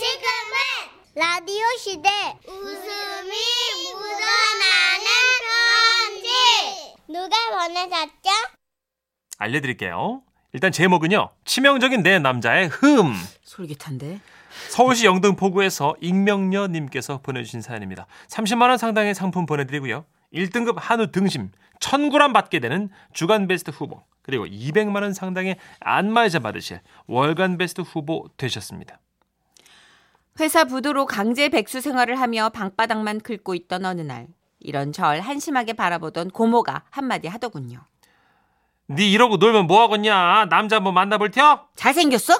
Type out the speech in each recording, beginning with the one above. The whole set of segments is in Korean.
지금은 라디오 시대 웃음이 묻어나는 편지 누가 보내셨죠? 알려드릴게요. 일단 제목은요. 치명적인 내 남자의 흠. 솔깃한데. 서울시 영등포구에서 익명녀님께서 보내주신 사연입니다. 30만 원 상당의 상품 보내드리고요. 1등급 한우 등심 1000g 받게 되는 주간 베스트 후보 그리고 200만 원 상당의 안마의자 받으실 월간 베스트 후보 되셨습니다. 회사 부도로 강제 백수 생활을 하며 방바닥만 긁고 있던 어느 날 이런 절 한심하게 바라보던 고모가 한마디 하더군요. 네 이러고 놀면 뭐하겠냐 남자 한번 만나볼 테요? 잘생겼어?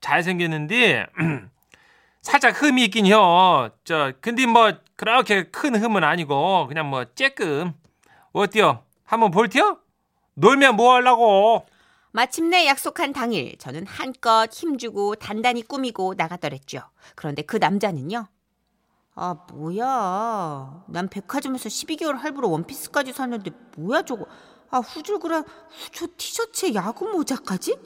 잘생겼는데 살짝 흠이 있긴 혀. 저 근데 뭐 그렇게 큰 흠은 아니고 그냥 뭐 쬐끔. 어때요? 한번 볼테요? 놀면 뭐 하려고? 마침내 약속한 당일 저는 한껏 힘주고 단단히 꾸미고 나가더랬죠. 그런데 그 남자는요. 아 뭐야. 난 백화점에서 12개월 할부로 원피스까지 샀는데 뭐야 저거. 아 후줄그라 후조 티셔츠에 야구 모자까지?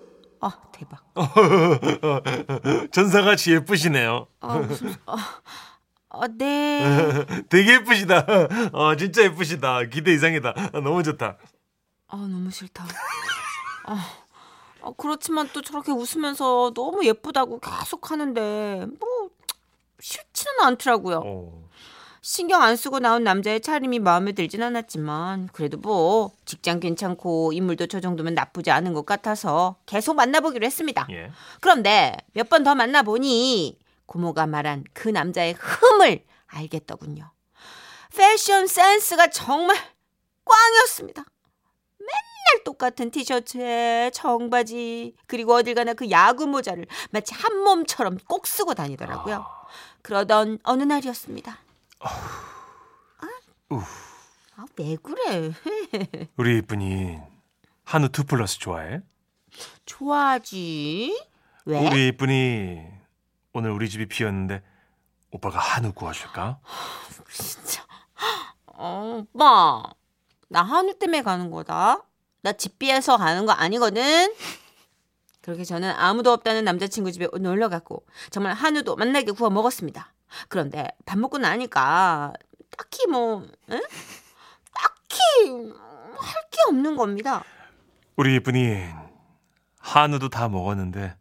아 대박. 전사같이 예쁘시네요. 아 무슨 아, 아 네. 되게 예쁘시다. 어, 진짜 예쁘시다. 기대 이상이다. 아, 너무 좋다. 아 너무 싫다. 아, 아, 그렇지만 또 저렇게 웃으면서 너무 예쁘다고 계속 하는데 뭐 싫지는 않더라고요. 어. 신경 안 쓰고 나온 남자의 차림이 마음에 들진 않았지만 그래도 뭐 직장 괜찮고 인물도 저 정도면 나쁘지 않은 것 같아서 계속 만나보기로 했습니다. 예. 그런데 몇 번 더 만나보니 고모가 말한 그 남자의 흠을 알겠더군요. 패션 센스가 정말 꽝이었습니다. 맨날 똑같은 티셔츠에 청바지 그리고 어딜 가나 그 야구 모자를 마치 한 몸처럼 꼭 쓰고 다니더라고요. 그러던 어느 날이었습니다. 우. 아, 왜 그래? 우리 이쁜이 한우 two plus 좋아해? 좋아하지? 왜? 우리 이쁜이 오늘 우리 집이 비었는데 오빠가 한우 구워줄까? 진짜. 어, 오빠. 나 한우 때문에 가는 거다. 나 집 비해서 가는 거 아니거든. 그렇게 저는 아무도 없다는 남자친구 집에 놀러 갔고 정말 한우도 만나게 구워 먹었습니다. 그런데 밥 먹고 나니까 딱히 뭐, 응? 딱히 할 게 없는 겁니다. 우리 이쁜이 한우도 다 먹었는데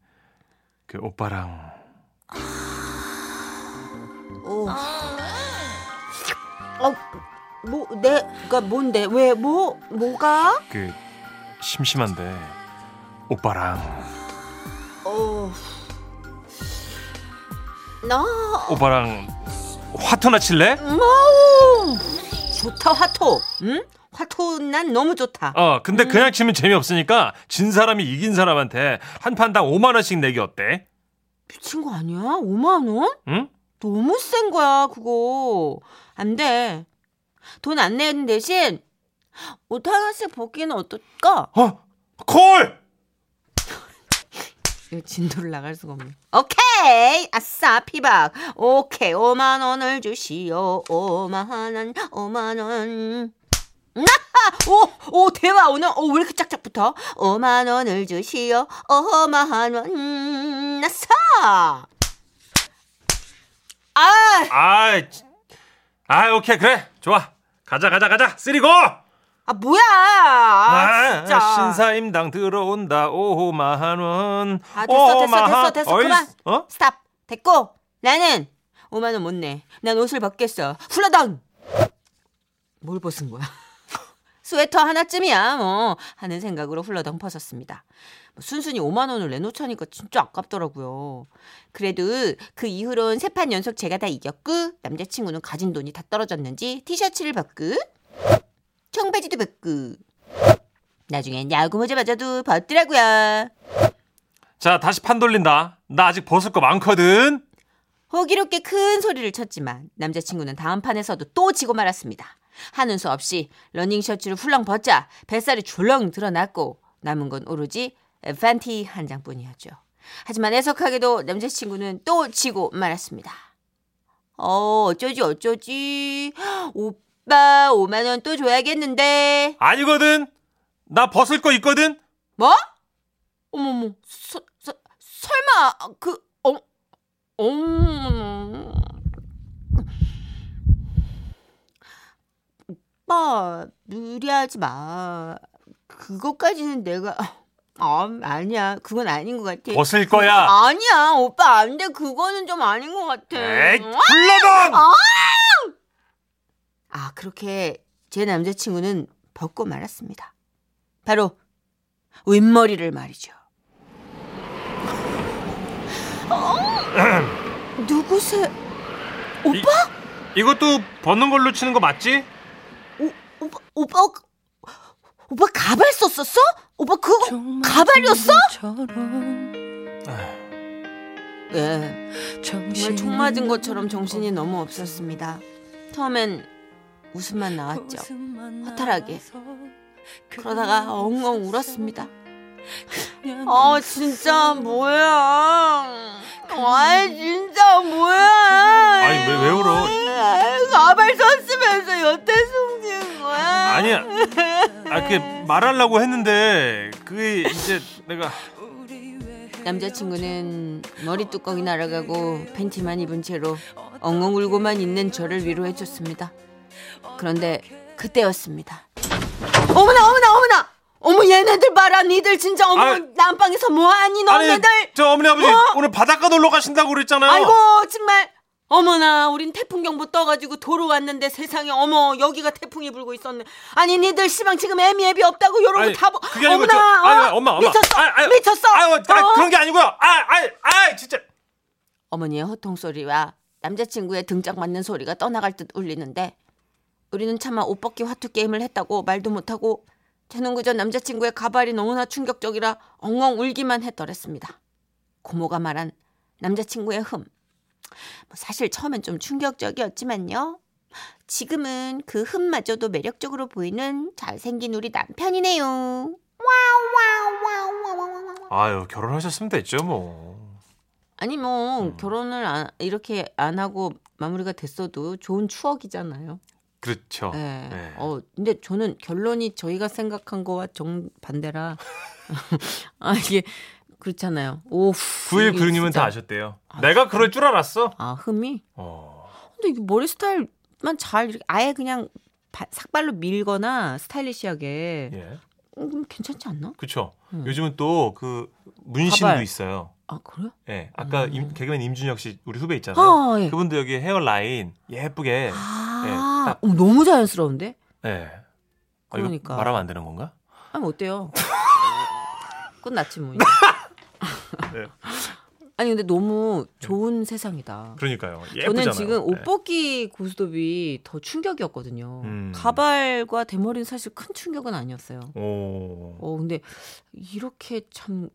그 오빠랑 오. 어, 뭐, 내가 뭔데? 왜, 뭐, 뭐가? 그 심심한데 오빠랑 어. 나, 오빠랑 화투나 칠래? 마우! 좋다, 화토. 응? 화토 난 너무 좋다. 어, 근데 그냥 치면 재미없으니까 진 사람이 이긴 사람한테 한 판당 5만 원씩 내기 어때? 미친 거 아니야? 5만 원? 응? 너무 센 거야, 그거. 안 돼. 돈 안 내는 대신 옷 하나씩 벗기는 어떨까? 어? 콜! 이거 진도를 나갈 수가 없네. 오케이! 아싸, 피박. 오케이, 5만 원을 주시오. 5만 원, 5만 원. 나하! 오, 오, 대박. 오늘, 오, 왜 이렇게 짝짝부터? 5만 원을 주시오. 5만 원. 나싸! 아! 아, 아, 오케이, 그래. 좋아. 가자, 가자, 가자. three고! 아, 뭐야! 아, 진짜. 신사임당 들어온다. 5만 원. 아, 됐어, 됐어, 됐어, 원. 됐어. 어이, 그만. 어? 스탑. 됐고, 나는 5만 원 못 내. 난 옷을 벗겠어. 훌라당! 뭘 벗은 거야? 스웨터 하나쯤이야, 뭐. 하는 생각으로 훌러덩 벗었습니다. 뭐 순순히 5만 원을 내놓자니까 진짜 아깝더라고요. 그래도 그 이후로는 세판 연속 제가 다 이겼고, 남자친구는 가진 돈이 다 떨어졌는지 티셔츠를 벗고, 청바지도 벗고, 나중엔 야구 모자 맞아도 벗더라고요. 자, 다시 판 돌린다. 나 아직 벗을 거 많거든. 호기롭게 큰 소리를 쳤지만 남자친구는 다음 판에서도 또 지고 말았습니다. 하는 수 없이 러닝 셔츠를 훌렁 벗자 뱃살이 출렁 드러났고 남은 건 오로지 팬티 한 장뿐이었죠. 하지만 애석하게도 남자친구는 또 지고 말았습니다. 어, 어쩌지 어쩌지. 오빠 5만 원 또 줘야겠는데. 아니거든. 나 벗을 거 있거든. 뭐? 어머머, 서, 서, 설마 그 어, 어머. 오빠, 무리하지 마. 그것까지는 내가 아, 아니야. 그건 아닌 것 같아. 벗을 거야. 아니야. 오빠 안 돼. 그거는 좀 아닌 것 같아. 에이, 굴러던! 아, 그렇게 제 남자친구는 벗고 말았습니다. 바로 윗머리를 말이죠. 어? 누구세? 오빠? 이것도 벗는 걸로 치는 거 맞지? 오, 오빠, 오빠, 오빠 가발 썼었어? 오빠 그거 가발이었어? 예, 정말 총 맞은 것처럼 정신이 너무 없었습니다. 처음엔 웃음만 나왔죠. 허탈하게. 그러다가 엉엉 울었습니다. 아 진짜 뭐야? 아 진짜 뭐야? 아니, 왜- 왜 울어? 가발 썼으면서 여태 숨긴 거야? 아니야. 아, 그게 말하려고 했는데 그게 이제 내가 남자친구는 머리 뚜껑이 날아가고 팬티만 입은 채로 엉엉 울고만 있는 저를 위로해줬습니다. 그런데 그때였습니다. 어머나 어머나 어머나! 어머 얘네들 봐라 니들 진짜 어머 아, 난방에서 뭐하니 너네들 아니, 저 어머니 아버지 어? 오늘 바닷가 놀러 가신다고 그랬잖아요. 아이고 정말 어머나 우린 태풍경보 떠가지고 도로 왔는데 세상에 어머 여기가 태풍이 불고 있었네 아니 니들 시방 지금 애미 애비 없다고 요러고 아니, 다 보- 그게 아니고 어머나 저, 아니, 어? 엄마 엄마 미쳤어 아, 아유, 미쳤어 아, 어? 그런 게 아니고요. 아, 아, 아, 진짜. 어머니의 호통 소리와 남자친구의 등짝 맞는 소리가 떠나갈 듯 울리는데 우리는 차마 옷 벗기 화투 게임을 했다고 말도 못하고 저는 그저 남자친구의 가발이 너무나 충격적이라 엉엉 울기만 했더랬습니다. 고모가 말한 남자친구의 흠. 뭐 사실 처음엔 좀 충격적이었지만요. 지금은 그 흠마저도 매력적으로 보이는 잘생긴 우리 남편이네요. 아유, 결혼하셨으면 됐죠, 뭐. 아니 뭐 음. 결혼을 안, 이렇게 안 하고 마무리가 됐어도 좋은 추억이잖아요. 그렇죠. 네. 네. 어, 근데 저는 결론이 저희가 생각한 거와 정 반대라. 아, 이게 그렇잖아요. 오, 9196님은 다 아셨대요. 내가 그럴 줄 알았어. 아, 흠이? 어. 근데 이게 머리 스타일만 잘 이렇게 아예 그냥 바- 삭발로 밀거나 스타일리시하게 예. 음, 괜찮지 않나? 그렇죠. 음. 요즘은 또 그 문신도 가발. 있어요. 아, 그래요? 예. 아까 음. 임, 개그맨 임준혁 씨 우리 후배 있잖아요. 아, 예. 그분도 여기 헤어라인 예쁘게 아, 딱- 어, 너무 자연스러운데? 예. 아, 이거 그러니까. 말하면 안 되는 건가? 아니 어때요? 끝났지 뭐. 네. 아니 근데 너무 좋은 세상이다. 그러니까 예쁘잖아요. 저는 지금 옷 예. 벗기 고스톱이 더 충격이었거든요. 음. 가발과 대머리는 사실 큰 충격은 아니었어요. 오. 어 근데 이렇게 참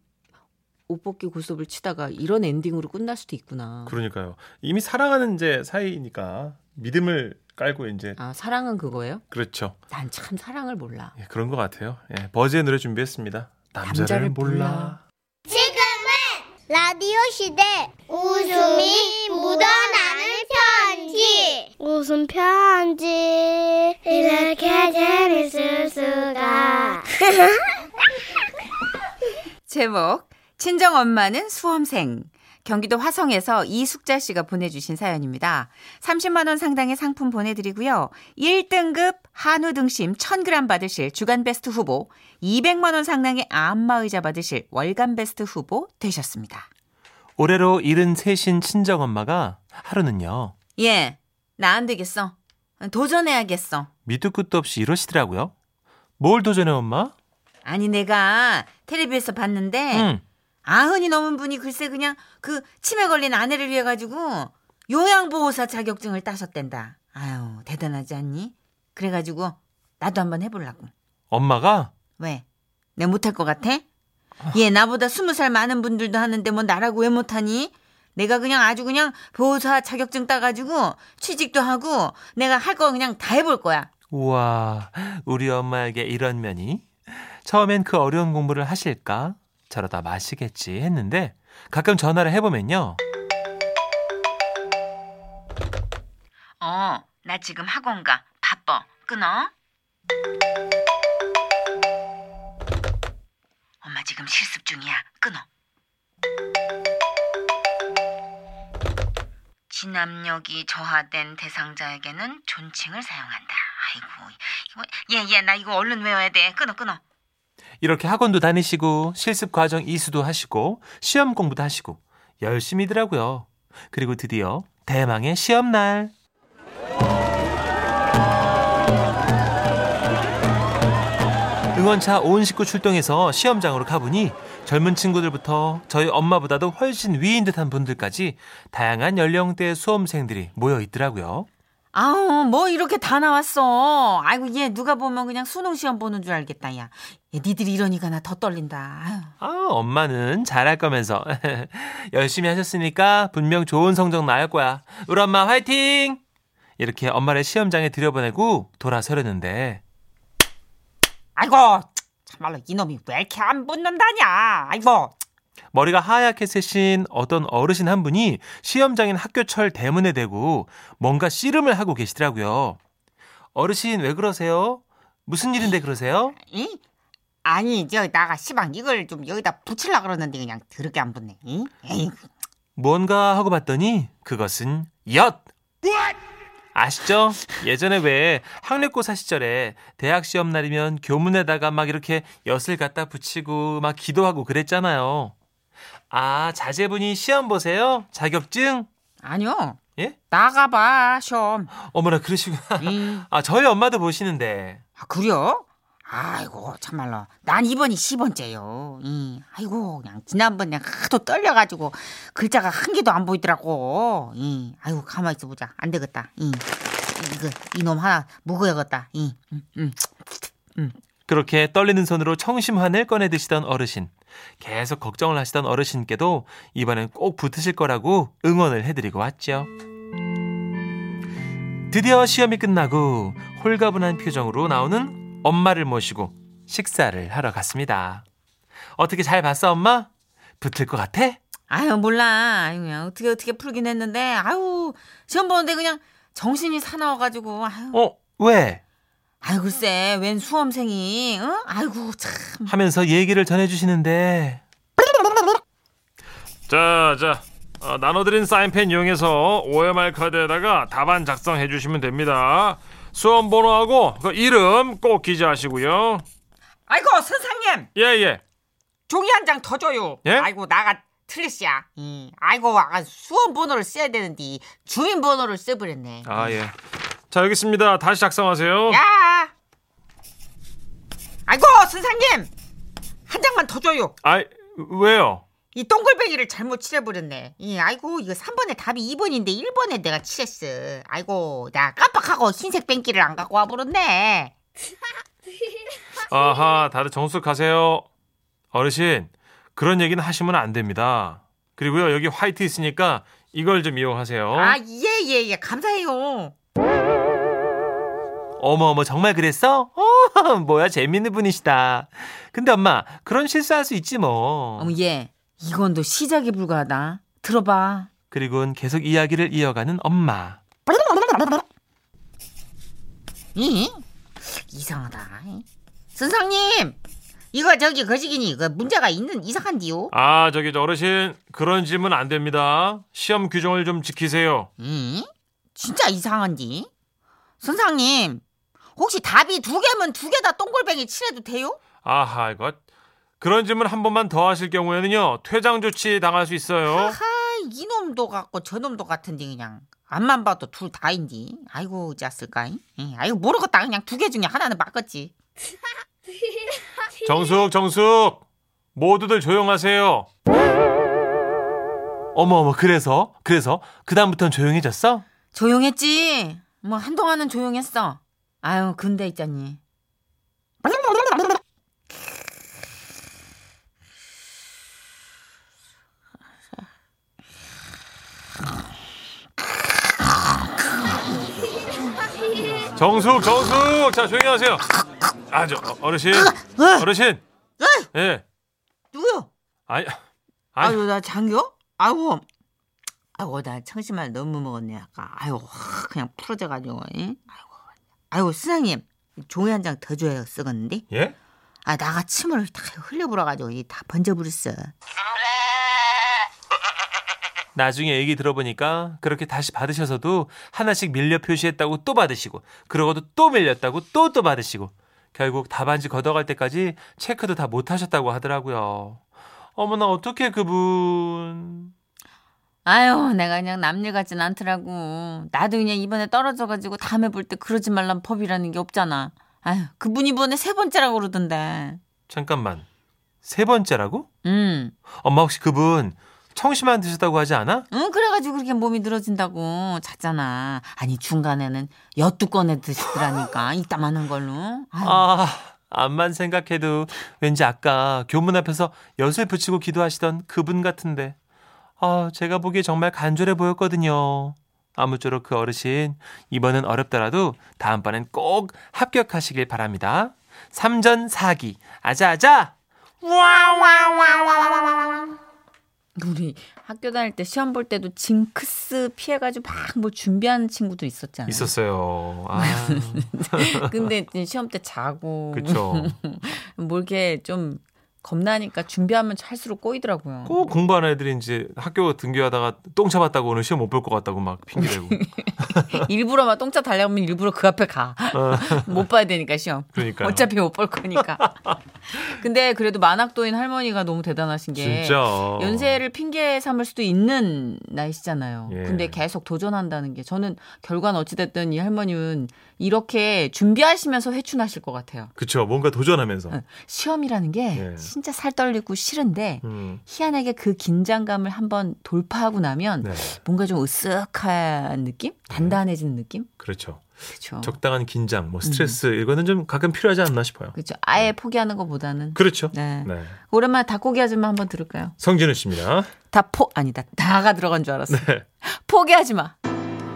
옷 벗기 고스톱을 치다가 이런 엔딩으로 끝날 수도 있구나. 그러니까요. 이미 사랑하는 이제 사이니까 믿음을 깔고 이제 아 사랑은 그거예요? 그렇죠. 난 참 사랑을 몰라. 예, 그런 것 같아요. 예, 버즈의 노래 준비했습니다. 남자를, 남자를 몰라. 몰라. 지금은 라디오 시대 웃음이 묻어나는 편지 웃음 편지 이렇게 재밌을 수가 제목 친정 엄마는 수험생 경기도 화성에서 이숙자 씨가 보내주신 사연입니다. 30만 원 상당의 상품 보내드리고요. 1등급 한우 등심 1000g 받으실 주간 베스트 후보, 200만 원 상당의 안마의자 받으실 월간 베스트 후보 되셨습니다. 올해로 73신 친정엄마가 하루는요. 예, 나 안 되겠어. 도전해야겠어. 밑도 끝도 없이 이러시더라고요. 뭘 도전해 엄마? 아니 내가 텔레비에서 봤는데 응. 아흔이 넘은 분이 글쎄 그냥 그 치매 걸린 아내를 위해 가지고 요양보호사 자격증을 따셨댄다. 아유 대단하지 않니? 그래가지고 나도 한번 해보려고. 엄마가 왜? 내 못할 것 같아? 얘 나보다 스무 살 많은 분들도 하는데 뭐 나라고 왜 못하니? 내가 그냥 아주 그냥 보호사 자격증 따가지고 취직도 하고 내가 할 거 그냥 다 해볼 거야. 우와 우리 엄마에게 이런 면이 처음엔 그 어려운 공부를 하실까 저러다 마시겠지 했는데 가끔 전화를 해보면요 어, 나 지금 학원 가. 바빠. 끊어. 엄마 지금 실습 중이야. 끊어. 진압력이 저하된 대상자에게는 존칭을 사용한다. 아이고, 이거 얘, 얘, 나 이거 얼른 외워야 돼. 끊어, 끊어. 이렇게 학원도 다니시고 실습 과정 이수도 하시고 시험 공부도 하시고 열심히더라고요. 그리고 드디어 대망의 시험 날. 응원차 온 식구 출동해서 시험장으로 가보니 젊은 친구들부터 저희 엄마보다도 훨씬 위인 듯한 분들까지 다양한 연령대의 수험생들이 모여 있더라고요. 아우, 뭐 이렇게 다 나왔어. 아이고, 얘 누가 보면 그냥 수능 시험 보는 줄 알겠다, 야. 얘 니들이 이러니까 나 더 떨린다. 아유. 아, 엄마는 잘할 거면서 열심히 하셨으니까 분명 좋은 성적 나올 거야. 우리 엄마 화이팅! 이렇게 엄마를 시험장에 들여보내고 돌아서려는데 아이고, 참말로 이놈이 왜 이렇게 안 붙는다냐. 아이고. 머리가 하얗게 새신 어떤 어르신 한 분이 시험장인 학교철 대문에 대고 뭔가 씨름을 하고 계시더라고요. 어르신 왜 그러세요? 무슨 일인데 그러세요? 이? 아니, 저, 나가 시방 이걸 좀 여기다 붙일라 그러는데 그냥 더럽게 안 붙네. 이? 에이, 뭔가 하고 봤더니 그것은 엿! 아시죠? 예전에 왜 학력고사 시절에 대학 시험 날이면 교문에다가 막 이렇게 엿을 갖다 붙이고 막 기도하고 그랬잖아요. 아, 자제분이 시험 보세요? 자격증? 아니요. 예? 나가봐, 시험. 어머나, 그러시구나. 이. 아, 저희 엄마도 보시는데. 아, 그래요? 아이고, 참말로. 난 이번이 10번째요. 이, 아이고, 그냥 지난번에 하도 떨려가지고 글자가 한 개도 안 보이더라고. 이, 아이고, 가만히 있어보자. 안 되겠다. 이, 이거, 이놈 하나 먹어야겠다. 이, 음, 음. 그렇게 떨리는 손으로 청심환을 꺼내 드시던 어르신. 계속 걱정을 하시던 어르신께도 이번엔 꼭 붙으실 거라고 응원을 해드리고 왔죠. 드디어 시험이 끝나고 홀가분한 표정으로 나오는 엄마를 모시고 식사를 하러 갔습니다. 어떻게 잘 봤어, 엄마? 붙을 것 같아? 아유, 몰라. 아유, 어떻게 어떻게 풀긴 했는데, 아유, 시험 보는데 그냥 정신이 사나워가지고, 아유. 어, 왜? 아유, 글쎄, 웬 수험생이, 응? 아이고, 참. 하면서 얘기를 전해주시는데 자, 자. 어, 나눠드린 사인펜 이용해서 OMR 카드에다가 답안 작성해 주시면 됩니다. 수험 번호하고 그 이름 꼭 기재하시고요. 아이고, 선생님! 예, 예. 종이 한 장 더 줘요. 예? 아이고 나가 틀렸이야. 이, 아이고 아까 수험 번호를 써야 되는데 주민 번호를 써버렸네. 아, 예. 자, 여기 있습니다. 다시 작성하세요. 야! 아이고 선생님 한 장만 더 줘요. 아, 왜요? 이 동글뱅이를 잘못 칠해버렸네. 이 아이고 이거 3번에 답이 2번인데 1번에 내가 칠했어. 아이고 나 깜빡하고 흰색 뱅기를 안 갖고 와버렸네. 아하, 다들 정숙하세요. 어르신, 그런 얘기는 하시면 안 됩니다. 그리고요, 여기 화이트 있으니까 이걸 좀 이용하세요. 아 예예예 감사해요. 어머, 어머, 정말 그랬어? 어, 뭐야, 재밌는 분이시다. 근데 엄마, 그런 실수할 수 있지 뭐. 어머 얘 이건 또 시작에 불과하다. 들어봐. 그리고는 계속 이야기를 이어가는 엄마. 이? 이상하다. 선생님, 이거 저기 거시기니 그 문제가 있는 이상한디요? 아, 저기 저 어르신 그런 질문 안 됩니다. 시험 규정을 좀 지키세요. 이? 진짜 이상한디? 선생님, 혹시 답이 두 개면 두 개다 동글뱅이 칠해도 돼요? 아하, 이거 그런 질문 한 번만 더 하실 경우에는요. 퇴장 조치 당할 수 있어요. 하하, 이놈도 같고 저놈도 같은데 그냥 앞만 봐도 둘 다인디. 아이고 짰을까? 이? 아이고 모르겠다. 그냥 두 개 중에 하나는 맞겠지. 정숙, 정숙. 모두들 조용하세요. 어머, 어머, 그래서? 그래서? 그 다음부터는 조용해졌어? 조용했지. 뭐 한동안은 조용했어. 아유 근데 있잖니. 정숙, 정숙. 자, 조용히 하세요. 아, 저 어, 어르신. 어르신. 예. 누구요? 아니. 아니. 아유 나 장교? 아이고 아이고 나 청심환 너무 먹었네 아까 확 그냥 풀어져가지고 잉? 아이고 아이고 선생님 종이 한 장 더 줘야 쓰겠는데 예? 아 나가 침을 다 흘려불어가지고 이다 번져버렸어 나중에 얘기 들어보니까 그렇게 다시 받으셔서도 하나씩 밀려 표시했다고 또 받으시고 그러고도 또 밀렸다고 또또 받으시고 결국 답안지 걷어갈 때까지 체크도 다 못 하셨다고 하더라고요. 어머나 어떻게 그분 아유, 내가 그냥 남일 같진 않더라고. 나도 그냥 이번에 떨어져가지고 다음에 볼 때 그러지 말란 법이라는 게 없잖아. 아유, 그분 이번에 세 번째라고 그러던데. 잠깐만 세 번째라고? 음. 엄마 혹시 그분 청심환 드셨다고 하지 않아? 응, 그래가지고 그렇게 몸이 늘어진다고 잤잖아. 아니, 중간에는 엿도 꺼내 드시더라니까. 이따만한 걸로. 아유, 아 암만 생각해도 왠지 아까 교문 앞에서 엿을 붙이고 기도하시던 그분 같은데 아 제가 보기에 정말 간절해 보였거든요. 아무쪼록 그 어르신 이번은 어렵더라도 다음번엔 꼭 합격하시길 바랍니다. 삼전 사기 아자아자 우리 학교 다닐 때 시험 볼 때도 징크스 피해가지고 막 뭐 준비하는 친구도 있었잖아요. 있었어요. 아 근데 시험 때 자고. 그쵸. 뭐 이렇게 좀 겁나니까 준비하면 할수록 꼬이더라고요. 꼭 공부하는 애들이 이제 학교 등교하다가 똥 잡았다고 오늘 시험 못 볼 것 같다고 막 핑계대고 일부러 막 똥차 달려오면 일부러 그 앞에 가. 못 봐야 되니까 시험. 그러니까 어차피 못 볼 거니까. 근데 그래도 만학도인 할머니가 너무 대단하신 게 진짜 연세를 핑계 삼을 수도 있는 나이시잖아요. 예. 근데 계속 도전한다는 게 저는 결과는 어찌됐든 이 할머니는 이렇게 준비하시면서 회춘하실 것 같아요. 그쵸 뭔가 도전하면서 응. 시험이라는 게 예. 진짜 살 떨리고 싫은데 음, 희한하게 그 긴장감을 한번 돌파하고 나면 네 뭔가 좀 으쓱한 느낌? 단단해지는 느낌? 그렇죠. 그렇죠. 적당한 긴장, 뭐 스트레스 이거는 좀 가끔 필요하지 않나 싶어요. 그렇죠. 아예 포기하는 것보다는 그렇죠. 네. 네. 오랜만에 닭고기 아줌마 한번 들을까요? 성진우 씨입니다. 다 포 아니다. 다가 들어간 줄 알았어. 네. 포기하지 마.